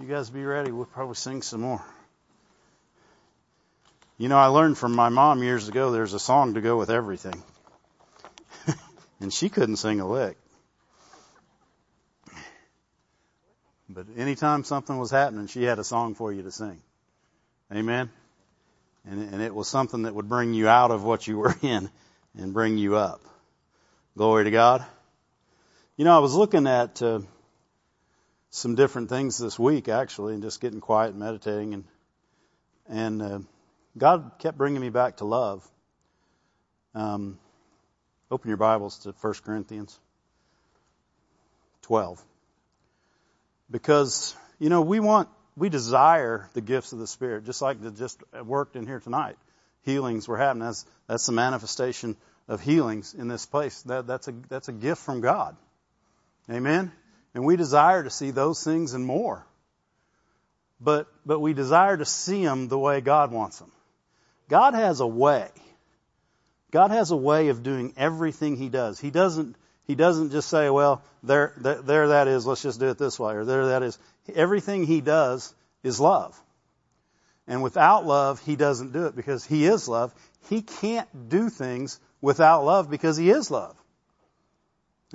You guys be ready. We'll probably sing some more. You know, I learned from my mom years ago there's a song to go with everything. and she couldn't sing a lick. But anytime something was happening, she had a song for you to sing. Amen. And, and it was something that would bring you out of what you were in and bring you up. Glory to God. You know, I was looking at uh, some different things this week actually, and just getting quiet and meditating, and and uh, God kept bringing me back to love. Um, open your Bibles to 1 Corinthians 12. Because, you know, we want, we desire the gifts of the Spirit, just like it just worked in here tonight. Healings were happening. That's, that's the manifestation of healings in this place. That, that's a, that's a gift from God. Amen? And we desire to see those things and more. But, but we desire to see them the way God wants them. God has a way. God has a way of doing everything He does. He doesn't, He doesn't just say, well, there, there, there that is, let's just do it this way, or there that is. Everything He does is love. And without love, He doesn't do it because He is love. He can't do things without love because He is love.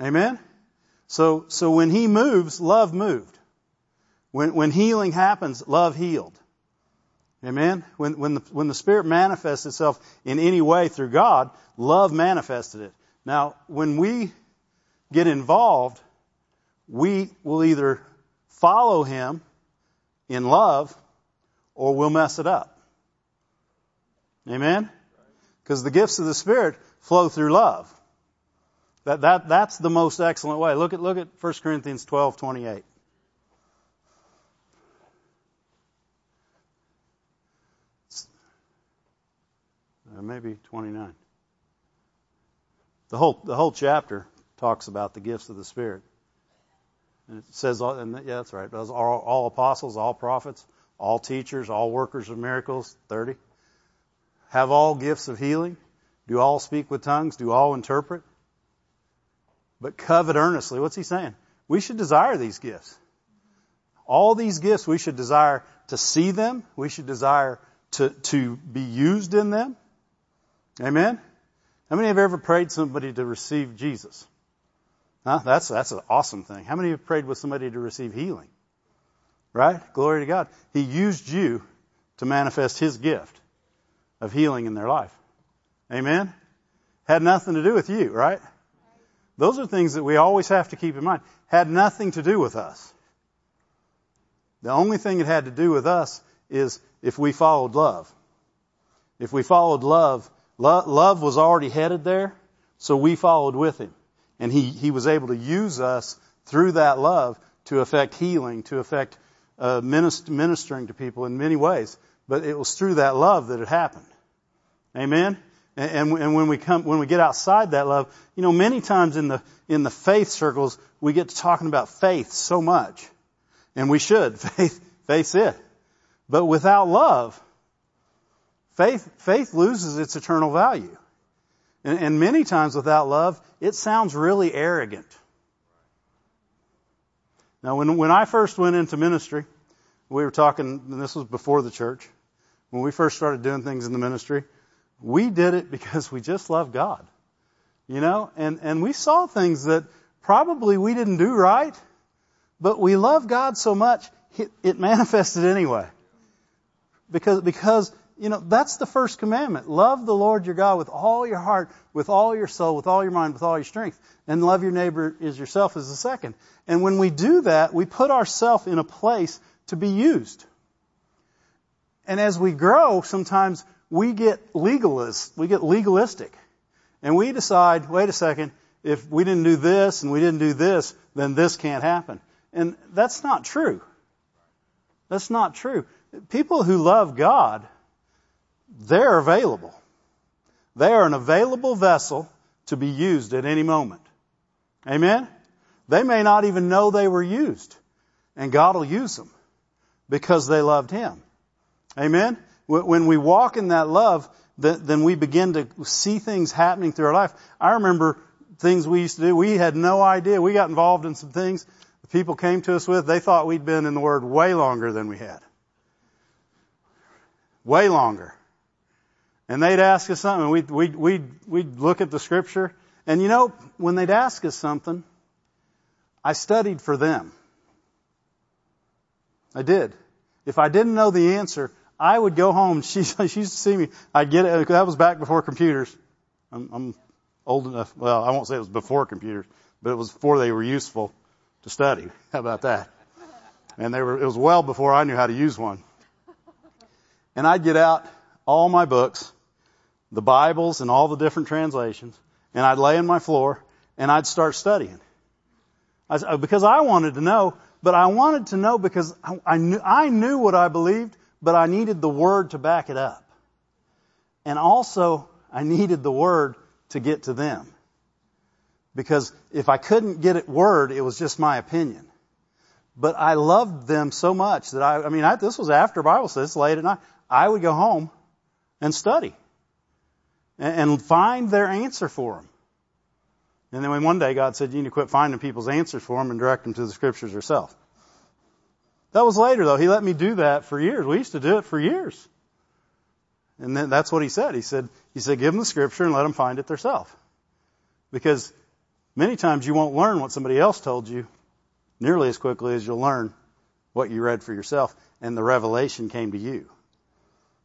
Amen? So, so when He moves, love moved. When, when healing happens, love healed. Amen? When, when, the, when the Spirit manifests itself in any way through God, love manifested it. Now, when we get involved, we will either follow Him in love or we'll mess it up. Amen? Because the gifts of the Spirit flow through love. That, that, that's the most excellent way. Look at, look at 1 Corinthians 12, 28. Uh, maybe 29. The whole, the whole chapter talks about the gifts of the Spirit. And it says, and yeah, that's right. All, all apostles, all prophets, all teachers, all workers of miracles, 30. Have all gifts of healing. Do all speak with tongues. Do all interpret. But covet earnestly. What's he saying? We should desire these gifts. All these gifts, we should desire to see them. We should desire to, to be used in them. Amen? How many have ever prayed somebody to receive Jesus? Huh? That's, that's an awesome thing. How many have prayed with somebody to receive healing? Right? Glory to God. He used you to manifest His gift of healing in their life. Amen? Had nothing to do with you, right? Those are things that we always have to keep in mind. Had nothing to do with us. The only thing it had to do with us is if we followed love. If we followed love, Love was already headed there, so we followed with him. And he, he was able to use us through that love to affect healing, to affect uh, ministering to people in many ways. But it was through that love that it happened. Amen? And, and, when we come, when we get outside that love, you know, many times in the, in the faith circles, we get to talking about faith so much. And we should. Faith, faith's it. But without love, Faith, faith loses its eternal value. And, and many times without love, it sounds really arrogant. Now, when, when I first went into ministry, we were talking, and this was before the church, when we first started doing things in the ministry, we did it because we just love God. You know, and, and we saw things that probably we didn't do right, but we love God so much, it, it manifested anyway. Because, because you know, that's the first commandment. Love the Lord your God with all your heart, with all your soul, with all your mind, with all your strength. And love your neighbor as yourself is the second. And when we do that, we put ourselves in a place to be used. And as we grow, sometimes we get legalist, we get legalistic. And we decide, wait a second, if we didn't do this and we didn't do this, then this can't happen. And that's not true. That's not true. People who love God they're available. They are an available vessel to be used at any moment. Amen? They may not even know they were used. And God will use them because they loved Him. Amen? When we walk in that love, then we begin to see things happening through our life. I remember things we used to do. We had no idea. We got involved in some things. people came to us with, they thought we'd been in the Word way longer than we had. Way longer. And they'd ask us something, and we'd, we'd, we'd, we'd look at the Scripture, and you know, when they'd ask us something, I studied for them. I did. If I didn't know the answer, I would go home. She, she used to see me. I'd get it. That was back before computers. I'm, I'm old enough. Well, I won't say it was before computers, but it was before they were useful to study. How about that? And they were, it was well before I knew how to use one. And I'd get out all my books, the Bibles and all the different translations, and I'd lay on my floor and I'd start studying. I, because I wanted to know, but I wanted to know because I, I, knew, I knew what I believed, but I needed the Word to back it up. And also, I needed the Word to get to them. Because if I couldn't get it Word, it was just my opinion. But I loved them so much that I, I mean, I, this was after Bible says late at night. I would go home and study and, and find their answer for them. And then one day God said, you need to quit finding people's answers for them and direct them to the scriptures yourself. That was later though. He let me do that for years. We used to do it for years. And then that's what he said. He said, he said, give them the scripture and let them find it themselves. Because many times you won't learn what somebody else told you nearly as quickly as you'll learn what you read for yourself and the revelation came to you.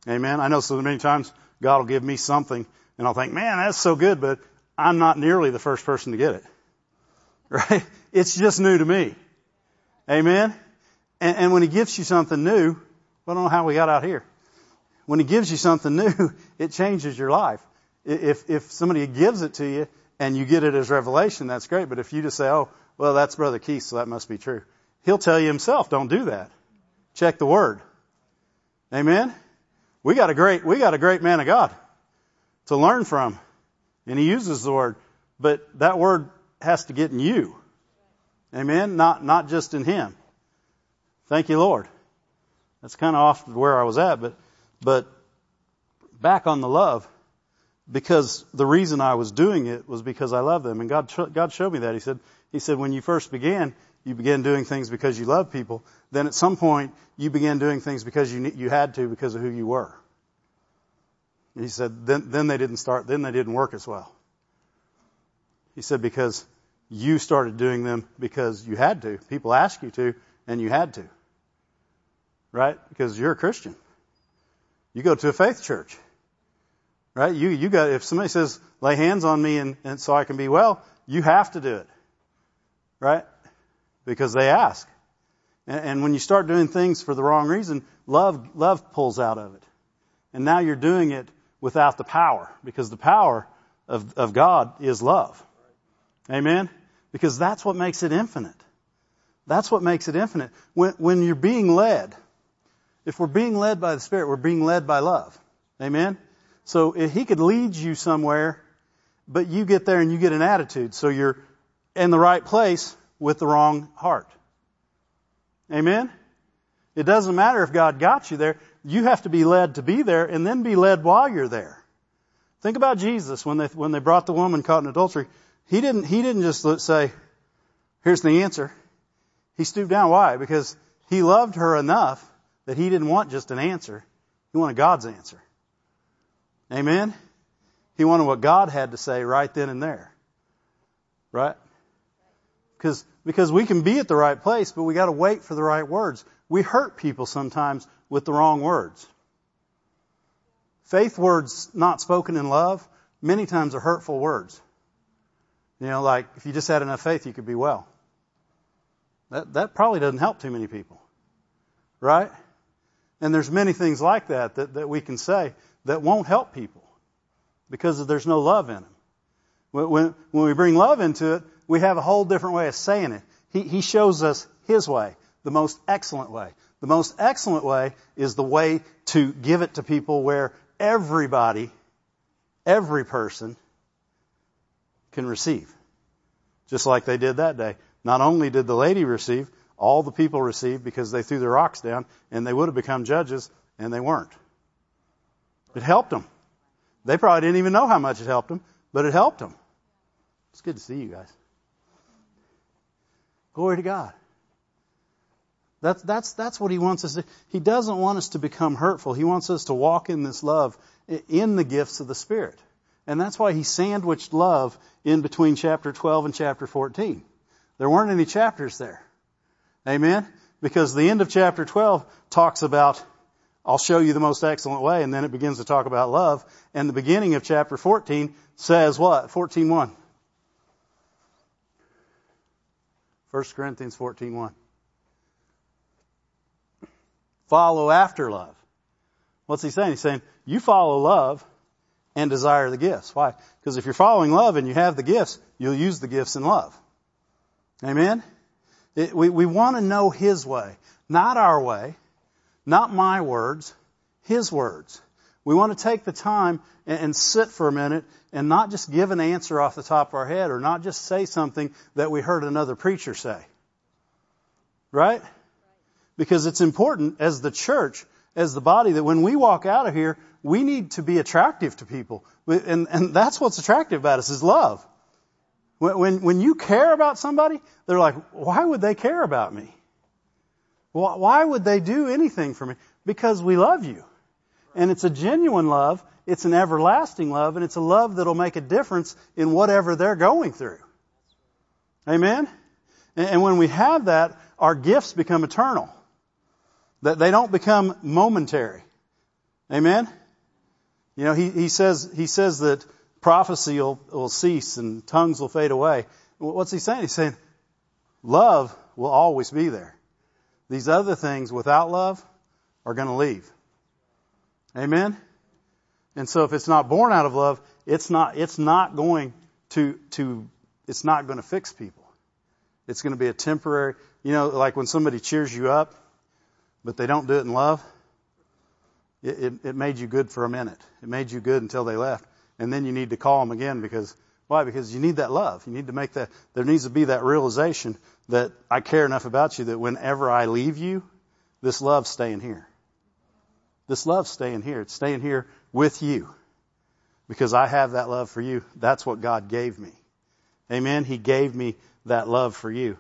Amen. I know so many times God will give me something and I'll think, man, that's so good, but I'm not nearly the first person to get it. Right? It's just new to me. Amen? And, and when He gives you something new, I don't know how we got out here. When He gives you something new, it changes your life. If, if somebody gives it to you and you get it as revelation, that's great. But if you just say, oh, well, that's Brother Keith, so that must be true. He'll tell you himself, don't do that. Check the Word. Amen? We got a great, we got a great man of God to learn from. And he uses the word, but that word has to get in you. Amen? Not, not just in him. Thank you, Lord. That's kind of off where I was at, but, but back on the love, because the reason I was doing it was because I love them. And God, God showed me that. He said, He said, when you first began, you began doing things because you love people. Then at some point, you began doing things because you, you had to because of who you were. He said, then, then they didn't start, then they didn't work as well. He said, because you started doing them because you had to. People asked you to, and you had to. Right? Because you're a Christian. You go to a faith church. Right? You, you got, if somebody says, lay hands on me and, and so I can be well, you have to do it. Right? Because they ask. And, and when you start doing things for the wrong reason, love, love pulls out of it. And now you're doing it without the power, because the power of, of God is love. Amen? Because that's what makes it infinite. That's what makes it infinite. When, when you're being led, if we're being led by the Spirit, we're being led by love. Amen? So He could lead you somewhere, but you get there and you get an attitude, so you're in the right place with the wrong heart. Amen? It doesn't matter if God got you there you have to be led to be there and then be led while you're there. Think about Jesus when they, when they brought the woman caught in adultery. He didn't, he didn't just say, here's the answer. He stooped down. Why? Because he loved her enough that he didn't want just an answer. He wanted God's answer. Amen? He wanted what God had to say right then and there. Right? Because, because we can be at the right place, but we gotta wait for the right words. We hurt people sometimes with the wrong words. Faith words not spoken in love many times are hurtful words. You know, like if you just had enough faith, you could be well. That that probably doesn't help too many people, right? And there's many things like that that, that we can say that won't help people because there's no love in them. When, when we bring love into it, we have a whole different way of saying it. He, he shows us His way, the most excellent way. The most excellent way is the way to give it to people where everybody, every person can receive. Just like they did that day. Not only did the lady receive, all the people received because they threw their rocks down and they would have become judges and they weren't. It helped them. They probably didn't even know how much it helped them, but it helped them. It's good to see you guys. Glory to God. That's, that's, that's what he wants us to, he doesn't want us to become hurtful. He wants us to walk in this love in the gifts of the Spirit. And that's why he sandwiched love in between chapter 12 and chapter 14. There weren't any chapters there. Amen? Because the end of chapter 12 talks about, I'll show you the most excellent way, and then it begins to talk about love. And the beginning of chapter 14 says what? 14.1. 1 Corinthians 14.1. Follow after love. What's he saying? He's saying, you follow love and desire the gifts. Why? Because if you're following love and you have the gifts, you'll use the gifts in love. Amen? It, we, we want to know His way. Not our way. Not my words. His words. We want to take the time and, and sit for a minute and not just give an answer off the top of our head or not just say something that we heard another preacher say. Right? Because it's important as the church, as the body, that when we walk out of here, we need to be attractive to people. And, and that's what's attractive about us is love. When, when, when you care about somebody, they're like, why would they care about me? Why would they do anything for me? Because we love you. And it's a genuine love. It's an everlasting love. And it's a love that'll make a difference in whatever they're going through. Amen? And when we have that, our gifts become eternal. That they don't become momentary. Amen? You know, he, he says, he says that prophecy will, will cease and tongues will fade away. What's he saying? He's saying love will always be there. These other things without love are going to leave. Amen? And so if it's not born out of love, it's not, it's not going to, to, it's not going to fix people. It's going to be a temporary, you know, like when somebody cheers you up, but they don't do it in love, it, it, it made you good for a minute. It made you good until they left and then you need to call them again because why? Because you need that love. You need to make that. There needs to be that realization that I care enough about you that whenever I leave you, this love's staying here. This love's staying here. It's staying here with you because I have that love for you. That's what God gave me. Amen. He gave me that love for you.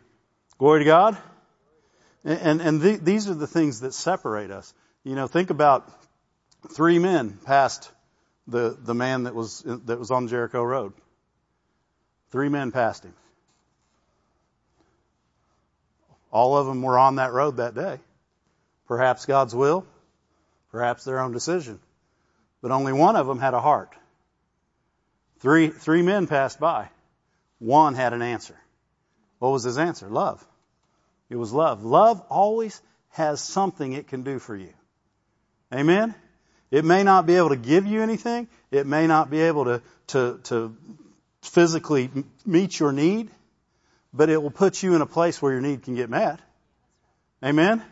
Glory to God. And, and, the, these are the things that separate us. You know, think about three men passed the, the man that was, that was on Jericho Road. Three men passed him. All of them were on that road that day. Perhaps God's will, perhaps their own decision. But only one of them had a heart. Three, three men passed by. One had an answer. What was his answer? Love. It was love. Love always has something it can do for you. Amen? It may not be able to give you anything. It may not be able to, to, to physically meet your need, but it will put you in a place where your need can get met. Amen?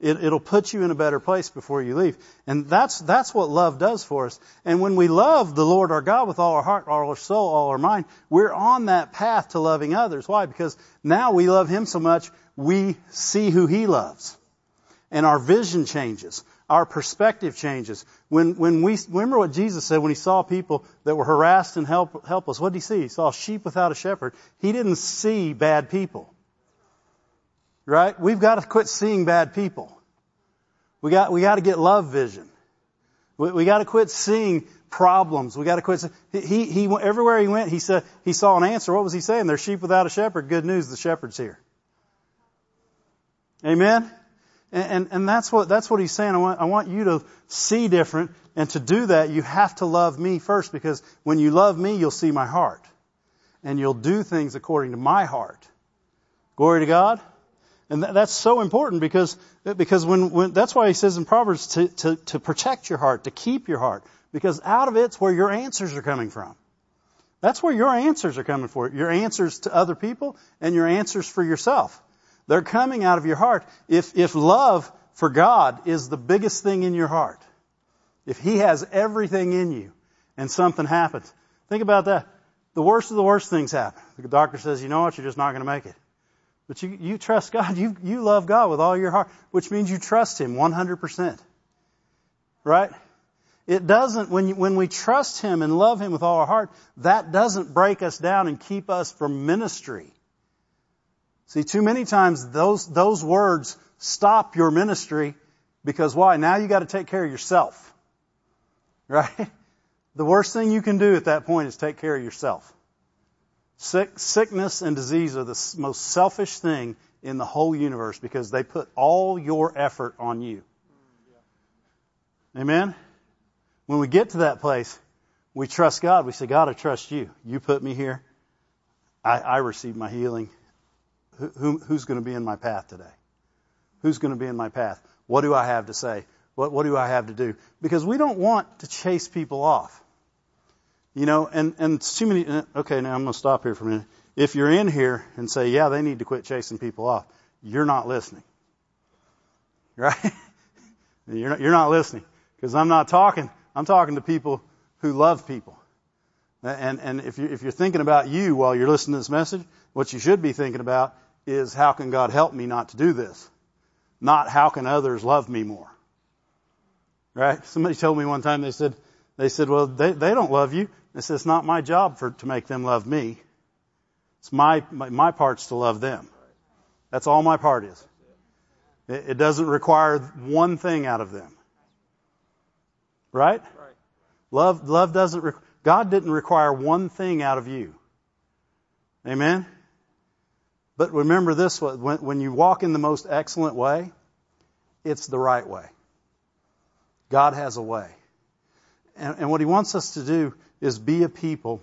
It, it'll put you in a better place before you leave. And that's, that's what love does for us. And when we love the Lord our God with all our heart, all our soul, all our mind, we're on that path to loving others. Why? Because now we love Him so much, we see who He loves. And our vision changes our perspective changes. When, when we, remember what Jesus said when he saw people that were harassed and help, helpless. What did he see? He saw sheep without a shepherd. He didn't see bad people. Right? We've got to quit seeing bad people. We got, we got to get love vision. We, we got to quit seeing problems. We got to quit. He, he, everywhere he went, he said, he saw an answer. What was he saying? There's sheep without a shepherd. Good news, the shepherd's here. Amen? And, and, and, that's what, that's what he's saying. I want, I want you to see different. And to do that, you have to love me first because when you love me, you'll see my heart. And you'll do things according to my heart. Glory to God. And that's so important because, because when, when, that's why he says in Proverbs to, to, to protect your heart, to keep your heart. Because out of it's where your answers are coming from. That's where your answers are coming for. Your answers to other people and your answers for yourself. They're coming out of your heart. If, if love for God is the biggest thing in your heart, if He has everything in you and something happens, think about that. The worst of the worst things happen. The doctor says, you know what, you're just not going to make it. But you, you trust God. You, you love God with all your heart, which means you trust Him 100%. Right? It doesn't, when, you, when we trust Him and love Him with all our heart, that doesn't break us down and keep us from ministry. See, too many times those, those words stop your ministry because why? Now you got to take care of yourself. Right? The worst thing you can do at that point is take care of yourself. Sick, sickness and disease are the most selfish thing in the whole universe because they put all your effort on you. Amen? When we get to that place, we trust God. We say, God, I trust you. You put me here. I, I receive my healing. Who, who, who's going to be in my path today? Who's going to be in my path? What do I have to say? What, what do I have to do? Because we don't want to chase people off. You know, and, and too many, okay, now I'm going to stop here for a minute. If you're in here and say, yeah, they need to quit chasing people off, you're not listening. Right? You're not, you're not listening. Because I'm not talking, I'm talking to people who love people. And, and if, you, if you're thinking about you while you're listening to this message, what you should be thinking about is how can God help me not to do this? Not how can others love me more? Right? Somebody told me one time, they said, they said, well, they, they don't love you. I said, it's not my job for, to make them love me. It's my, my, my part's to love them. That's all my part is. It, it doesn't require one thing out of them. Right? Love, love doesn't, re- God didn't require one thing out of you. Amen? But remember this, when, when you walk in the most excellent way, it's the right way. God has a way. And, and what He wants us to do is be a people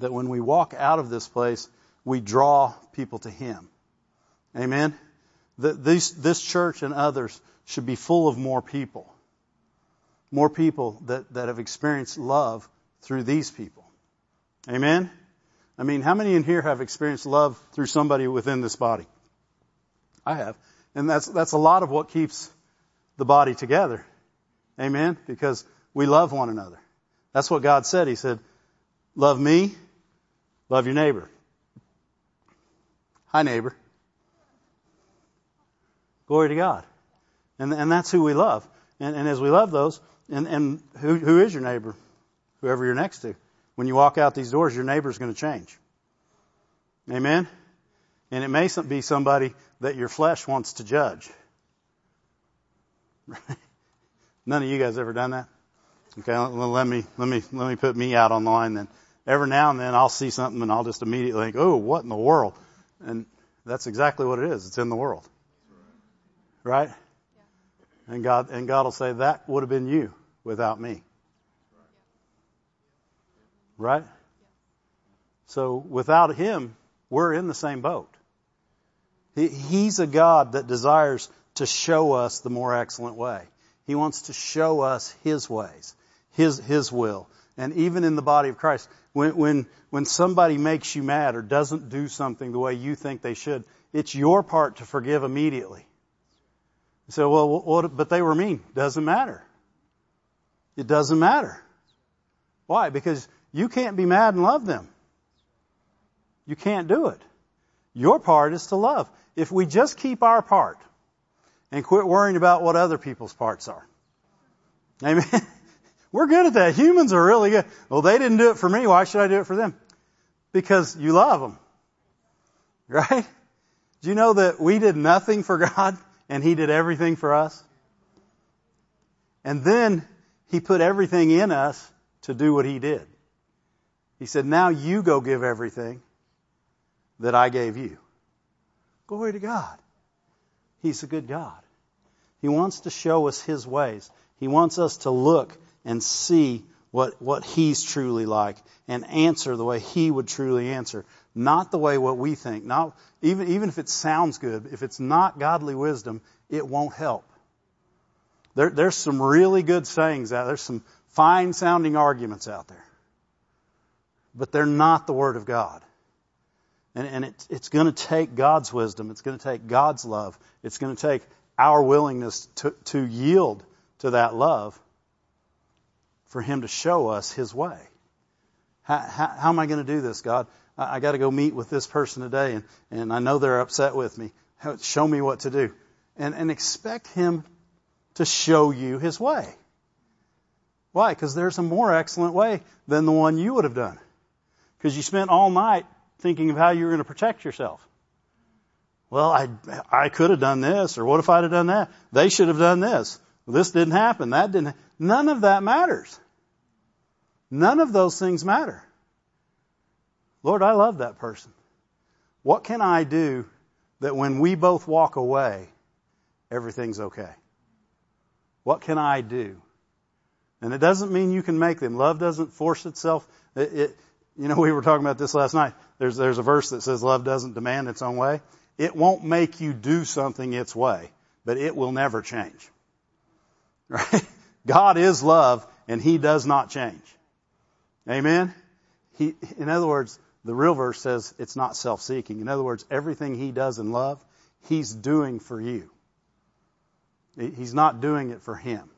that when we walk out of this place, we draw people to Him. Amen? This, this church and others should be full of more people. More people that, that have experienced love through these people. Amen? I mean, how many in here have experienced love through somebody within this body? I have. And that's, that's a lot of what keeps the body together. Amen? Because we love one another. That's what God said. He said, love me, love your neighbor. Hi neighbor. Glory to God. And, and that's who we love. And, and as we love those, and, and who, who is your neighbor? Whoever you're next to. When you walk out these doors, your neighbor's going to change. Amen? And it may be somebody that your flesh wants to judge. None of you guys ever done that? Okay, well, let me, let me, let me put me out on the line then. Every now and then I'll see something and I'll just immediately think, oh, what in the world? And that's exactly what it is. It's in the world. Right? And God, and God will say, that would have been you without me. Right? So without Him, we're in the same boat. He, he's a God that desires to show us the more excellent way. He wants to show us His ways, His, His will. And even in the body of Christ, when, when, when somebody makes you mad or doesn't do something the way you think they should, it's your part to forgive immediately. You say, well, what, but they were mean. Doesn't matter. It doesn't matter. Why? Because you can't be mad and love them. You can't do it. Your part is to love. If we just keep our part and quit worrying about what other people's parts are. Amen. We're good at that. Humans are really good. Well, they didn't do it for me. Why should I do it for them? Because you love them. Right? Do you know that we did nothing for God and He did everything for us? And then He put everything in us to do what He did. He said, now you go give everything that I gave you. Glory to God. He's a good God. He wants to show us His ways. He wants us to look and see what, what He's truly like and answer the way He would truly answer. Not the way what we think. Not, even, even if it sounds good, if it's not godly wisdom, it won't help. There, there's some really good sayings out there. There's some fine sounding arguments out there. But they're not the Word of God. And, and it, it's going to take God's wisdom. It's going to take God's love. It's going to take our willingness to, to yield to that love for Him to show us His way. How, how, how am I going to do this, God? I, I got to go meet with this person today, and, and I know they're upset with me. Show me what to do. And, and expect Him to show you His way. Why? Because there's a more excellent way than the one you would have done. Because you spent all night thinking of how you were going to protect yourself. Well, I, I could have done this, or what if I'd have done that? They should have done this. Well, this didn't happen. That didn't. None of that matters. None of those things matter. Lord, I love that person. What can I do that when we both walk away, everything's okay? What can I do? And it doesn't mean you can make them. Love doesn't force itself. It, it, you know, we were talking about this last night. There's, there's a verse that says love doesn't demand its own way. It won't make you do something its way, but it will never change. Right? God is love and He does not change. Amen? He, in other words, the real verse says it's not self-seeking. In other words, everything He does in love, He's doing for you. He's not doing it for Him.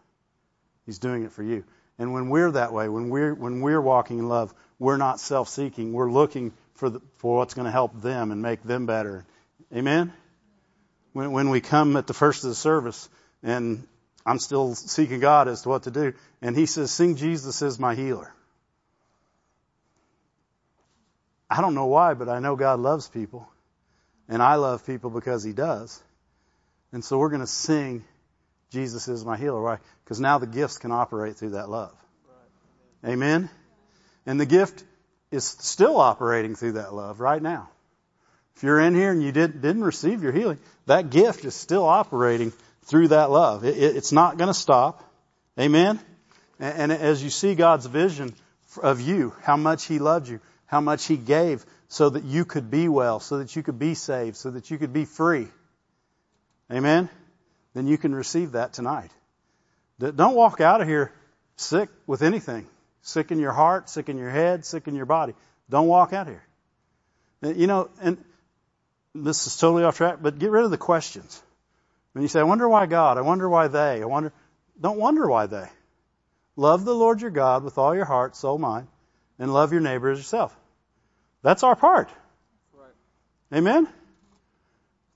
He's doing it for you. And when we're that way, when we're, when we're walking in love, we're not self-seeking. We're looking for, the, for what's going to help them and make them better. Amen? When, when we come at the first of the service and I'm still seeking God as to what to do, and He says, sing Jesus is my healer. I don't know why, but I know God loves people. And I love people because He does. And so we're going to sing Jesus is my healer. Why? Because now the gifts can operate through that love. Right. Amen? And the gift is still operating through that love right now. If you're in here and you did, didn't receive your healing, that gift is still operating through that love. It, it, it's not going to stop. Amen? And, and as you see God's vision of you, how much He loved you, how much He gave so that you could be well, so that you could be saved, so that you could be free. Amen? then you can receive that tonight. Don't walk out of here sick with anything. Sick in your heart, sick in your head, sick in your body. Don't walk out here. You know, and this is totally off track, but get rid of the questions. When you say, I wonder why God, I wonder why they, I wonder, don't wonder why they. Love the Lord your God with all your heart, soul, mind, and love your neighbor as yourself. That's our part. Right. Amen?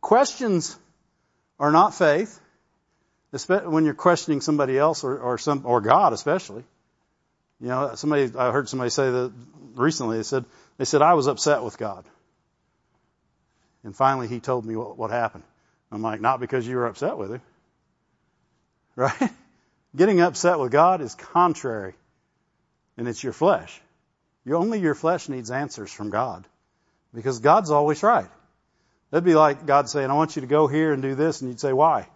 Questions are not faith especially when you're questioning somebody else or, or some or God especially. You know, somebody I heard somebody say that recently. They said they said I was upset with God, and finally He told me what, what happened. I'm like, not because you were upset with Him, right? Getting upset with God is contrary, and it's your flesh. You only your flesh needs answers from God, because God's always right. That'd be like God saying, "I want you to go here and do this," and you'd say, "Why?"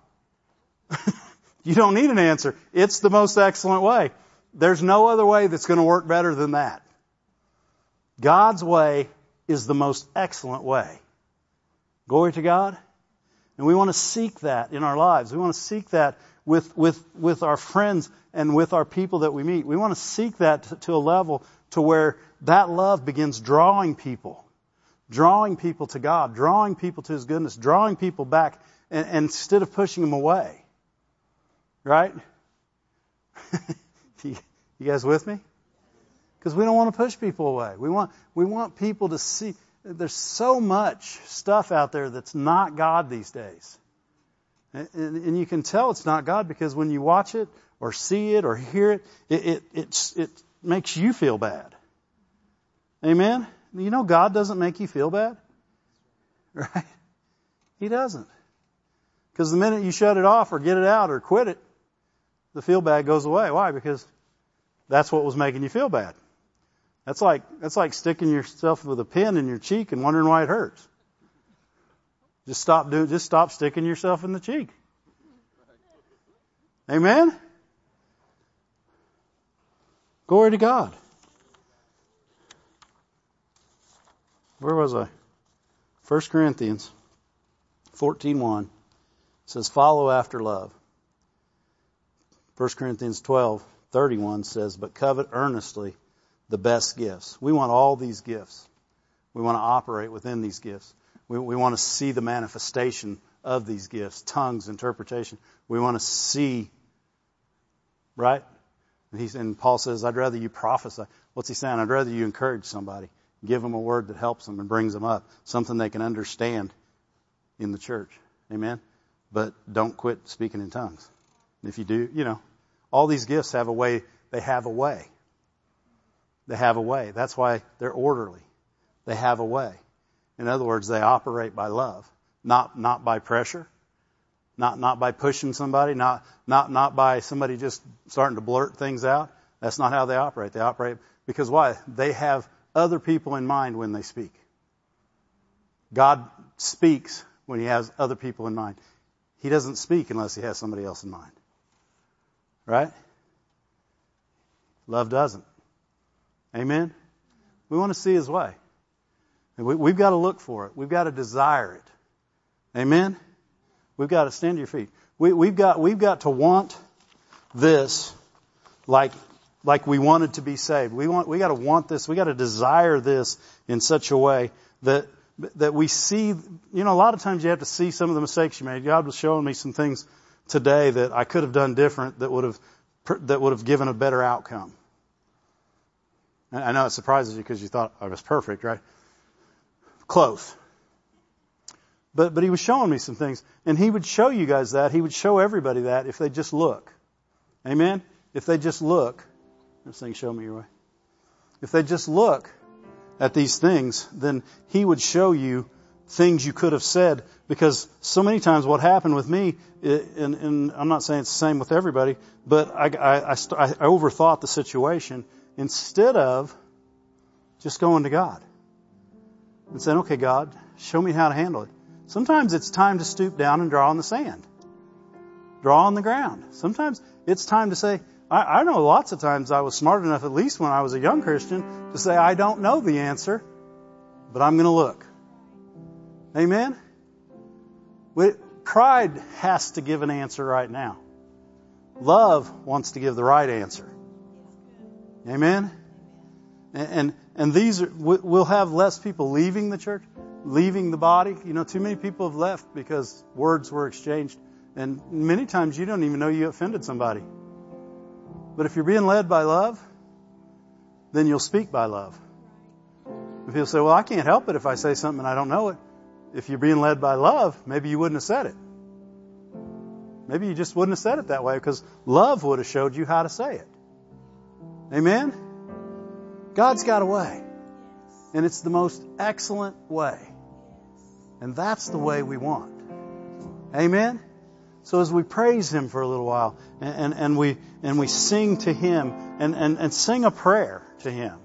you don't need an answer. It's the most excellent way. There's no other way that's going to work better than that. God's way is the most excellent way. Glory to God. And we want to seek that in our lives. We want to seek that with, with, with our friends and with our people that we meet. We want to seek that to, to a level to where that love begins drawing people, drawing people to God, drawing people to His goodness, drawing people back, and, and instead of pushing them away. Right? you guys with me? Because we don't want to push people away. We want, we want people to see. There's so much stuff out there that's not God these days. And, and, you can tell it's not God because when you watch it or see it or hear it, it, it, it, it makes you feel bad. Amen? You know God doesn't make you feel bad. Right? He doesn't. Because the minute you shut it off or get it out or quit it, the feel bad goes away. Why? Because that's what was making you feel bad. That's like, that's like sticking yourself with a pin in your cheek and wondering why it hurts. Just stop doing, just stop sticking yourself in the cheek. Amen? Glory to God. Where was I? 1 Corinthians 14.1 says, follow after love. 1 Corinthians 12, 31 says, but covet earnestly the best gifts. We want all these gifts. We want to operate within these gifts. We, we want to see the manifestation of these gifts, tongues, interpretation. We want to see, right? And, he's, and Paul says, I'd rather you prophesy. What's he saying? I'd rather you encourage somebody, give them a word that helps them and brings them up, something they can understand in the church. Amen? But don't quit speaking in tongues. If you do, you know, all these gifts have a way, they have a way. They have a way. That's why they're orderly. They have a way. In other words, they operate by love. not, not by pressure, not, not by pushing somebody, not, not, not by somebody just starting to blurt things out. That's not how they operate. They operate because why? They have other people in mind when they speak. God speaks when he has other people in mind. He doesn't speak unless he has somebody else in mind. Right? Love doesn't. Amen? We want to see his way. We, have got to look for it. We've got to desire it. Amen? We've got to stand to your feet. We, we've got, we've got to want this like, like we wanted to be saved. We want, we got to want this. We got to desire this in such a way that, that we see, you know, a lot of times you have to see some of the mistakes you made. God was showing me some things today that I could have done different that would have, that would have given a better outcome. And I know it surprises you because you thought I was perfect, right? Close. But, but he was showing me some things. And he would show you guys that. He would show everybody that if they just look. Amen? If they just look. This thing, show me your way. If they just look at these things, then he would show you things you could have said because so many times what happened with me, and, and I'm not saying it's the same with everybody, but I, I, I, I overthought the situation instead of just going to God and saying, okay, God, show me how to handle it. Sometimes it's time to stoop down and draw on the sand. Draw on the ground. Sometimes it's time to say, I, I know lots of times I was smart enough, at least when I was a young Christian, to say, I don't know the answer, but I'm going to look. Amen? We, pride has to give an answer right now. Love wants to give the right answer. Amen? And, and, and these are, we'll have less people leaving the church, leaving the body. You know, too many people have left because words were exchanged. And many times you don't even know you offended somebody. But if you're being led by love, then you'll speak by love. You'll say, well, I can't help it if I say something and I don't know it. If you're being led by love, maybe you wouldn't have said it. Maybe you just wouldn't have said it that way because love would have showed you how to say it. Amen? God's got a way. And it's the most excellent way. And that's the way we want. Amen? So as we praise Him for a little while and, and, and we, and we sing to Him and, and, and sing a prayer to Him,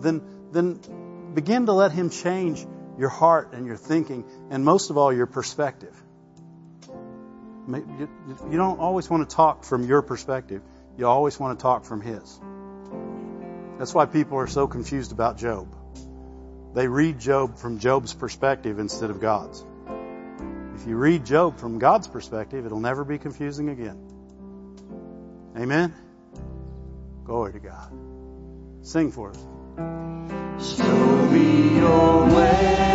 then, then begin to let Him change your heart and your thinking and most of all your perspective. You don't always want to talk from your perspective. You always want to talk from His. That's why people are so confused about Job. They read Job from Job's perspective instead of God's. If you read Job from God's perspective, it'll never be confusing again. Amen? Glory to God. Sing for us. Show me your way.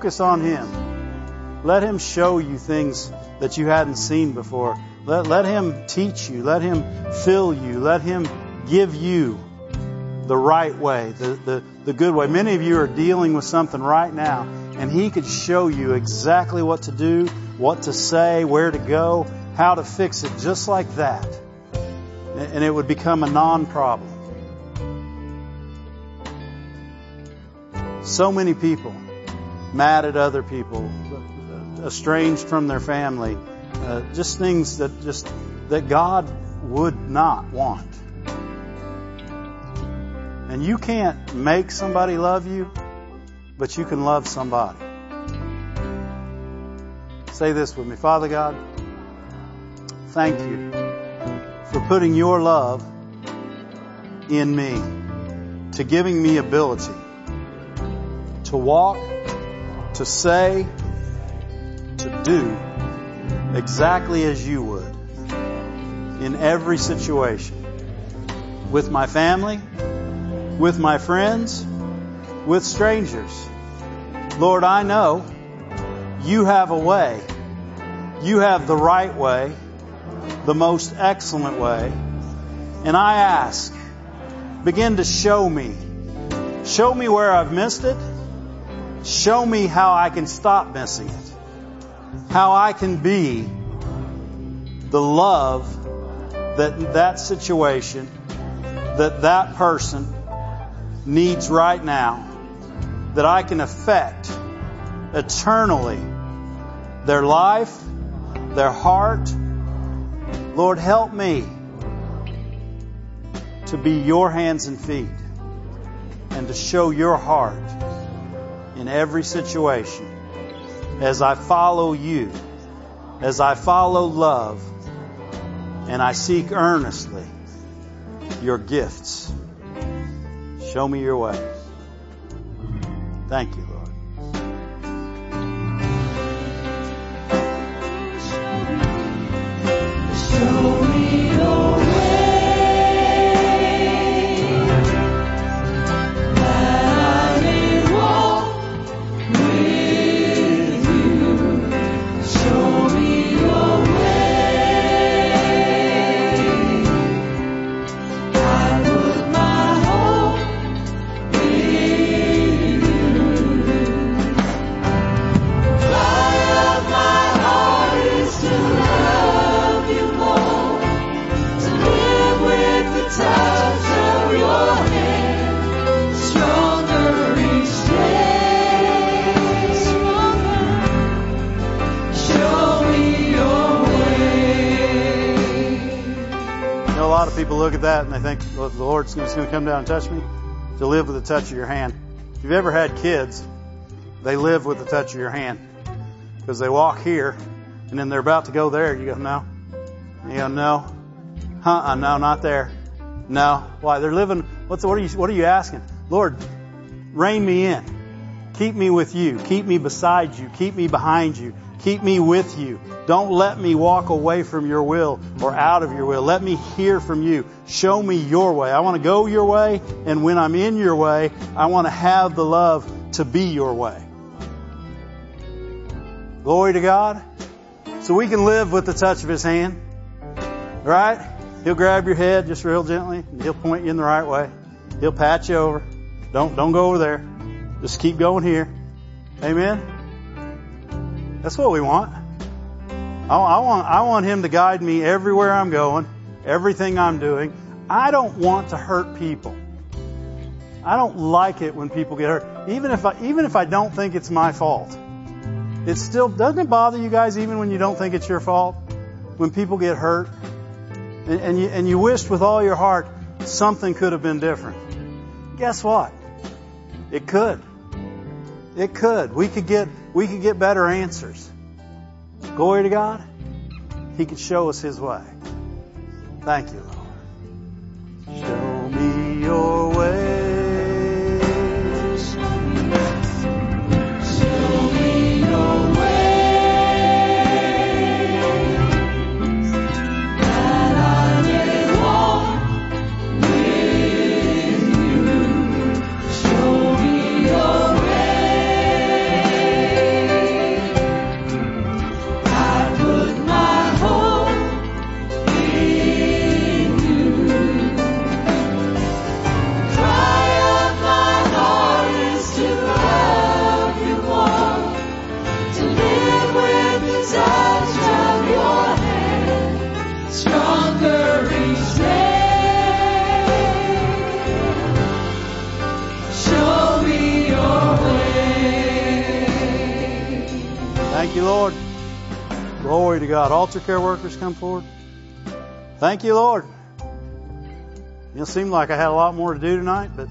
Focus on Him. Let Him show you things that you hadn't seen before. Let, let Him teach you. Let Him fill you. Let Him give you the right way, the, the, the good way. Many of you are dealing with something right now, and He could show you exactly what to do, what to say, where to go, how to fix it, just like that. And it would become a non problem. So many people mad at other people, estranged from their family, uh, just things that just that God would not want. And you can't make somebody love you, but you can love somebody. Say this with me. Father God, thank you for putting your love in me, to giving me ability to walk, to say, to do exactly as you would in every situation. With my family, with my friends, with strangers. Lord, I know you have a way. You have the right way, the most excellent way. And I ask, begin to show me. Show me where I've missed it. Show me how I can stop missing it. How I can be the love that that situation, that that person needs right now. That I can affect eternally their life, their heart. Lord, help me to be your hands and feet and to show your heart in every situation as I follow you, as I follow love, and I seek earnestly your gifts. Show me your way. Thank you, Lord. Show going to come down and touch me. To live with the touch of your hand. If you've ever had kids, they live with the touch of your hand because they walk here and then they're about to go there. You go, no. You go, no. Uh-uh, no, not there. No. Why? They're living, what's, what are you, what are you asking? Lord, rein me in. Keep me with you. Keep me beside you. Keep me behind you. Keep me with you. Don't let me walk away from your will or out of your will. Let me hear from you. Show me your way. I want to go your way, and when I'm in your way, I want to have the love to be your way. Glory to God. So we can live with the touch of His hand. Right? He'll grab your head just real gently, He'll point you in the right way. He'll pat you over. Don't, don't go over there. Just keep going here. Amen. That's what we want. I, I, want, I want Him to guide me everywhere I'm going, everything I'm doing. I don't want to hurt people. I don't like it when people get hurt, even if I, even if I don't think it's my fault. It still doesn't it bother you guys even when you don't think it's your fault when people get hurt and, and you and you wished with all your heart something could have been different. Guess what? It could. It could. We could get we could get better answers. Glory to God. He could show us His way. Thank you, Lord. Show me your way. Glory to God. Altar care workers come forward. Thank you, Lord. It seemed like I had a lot more to do tonight, but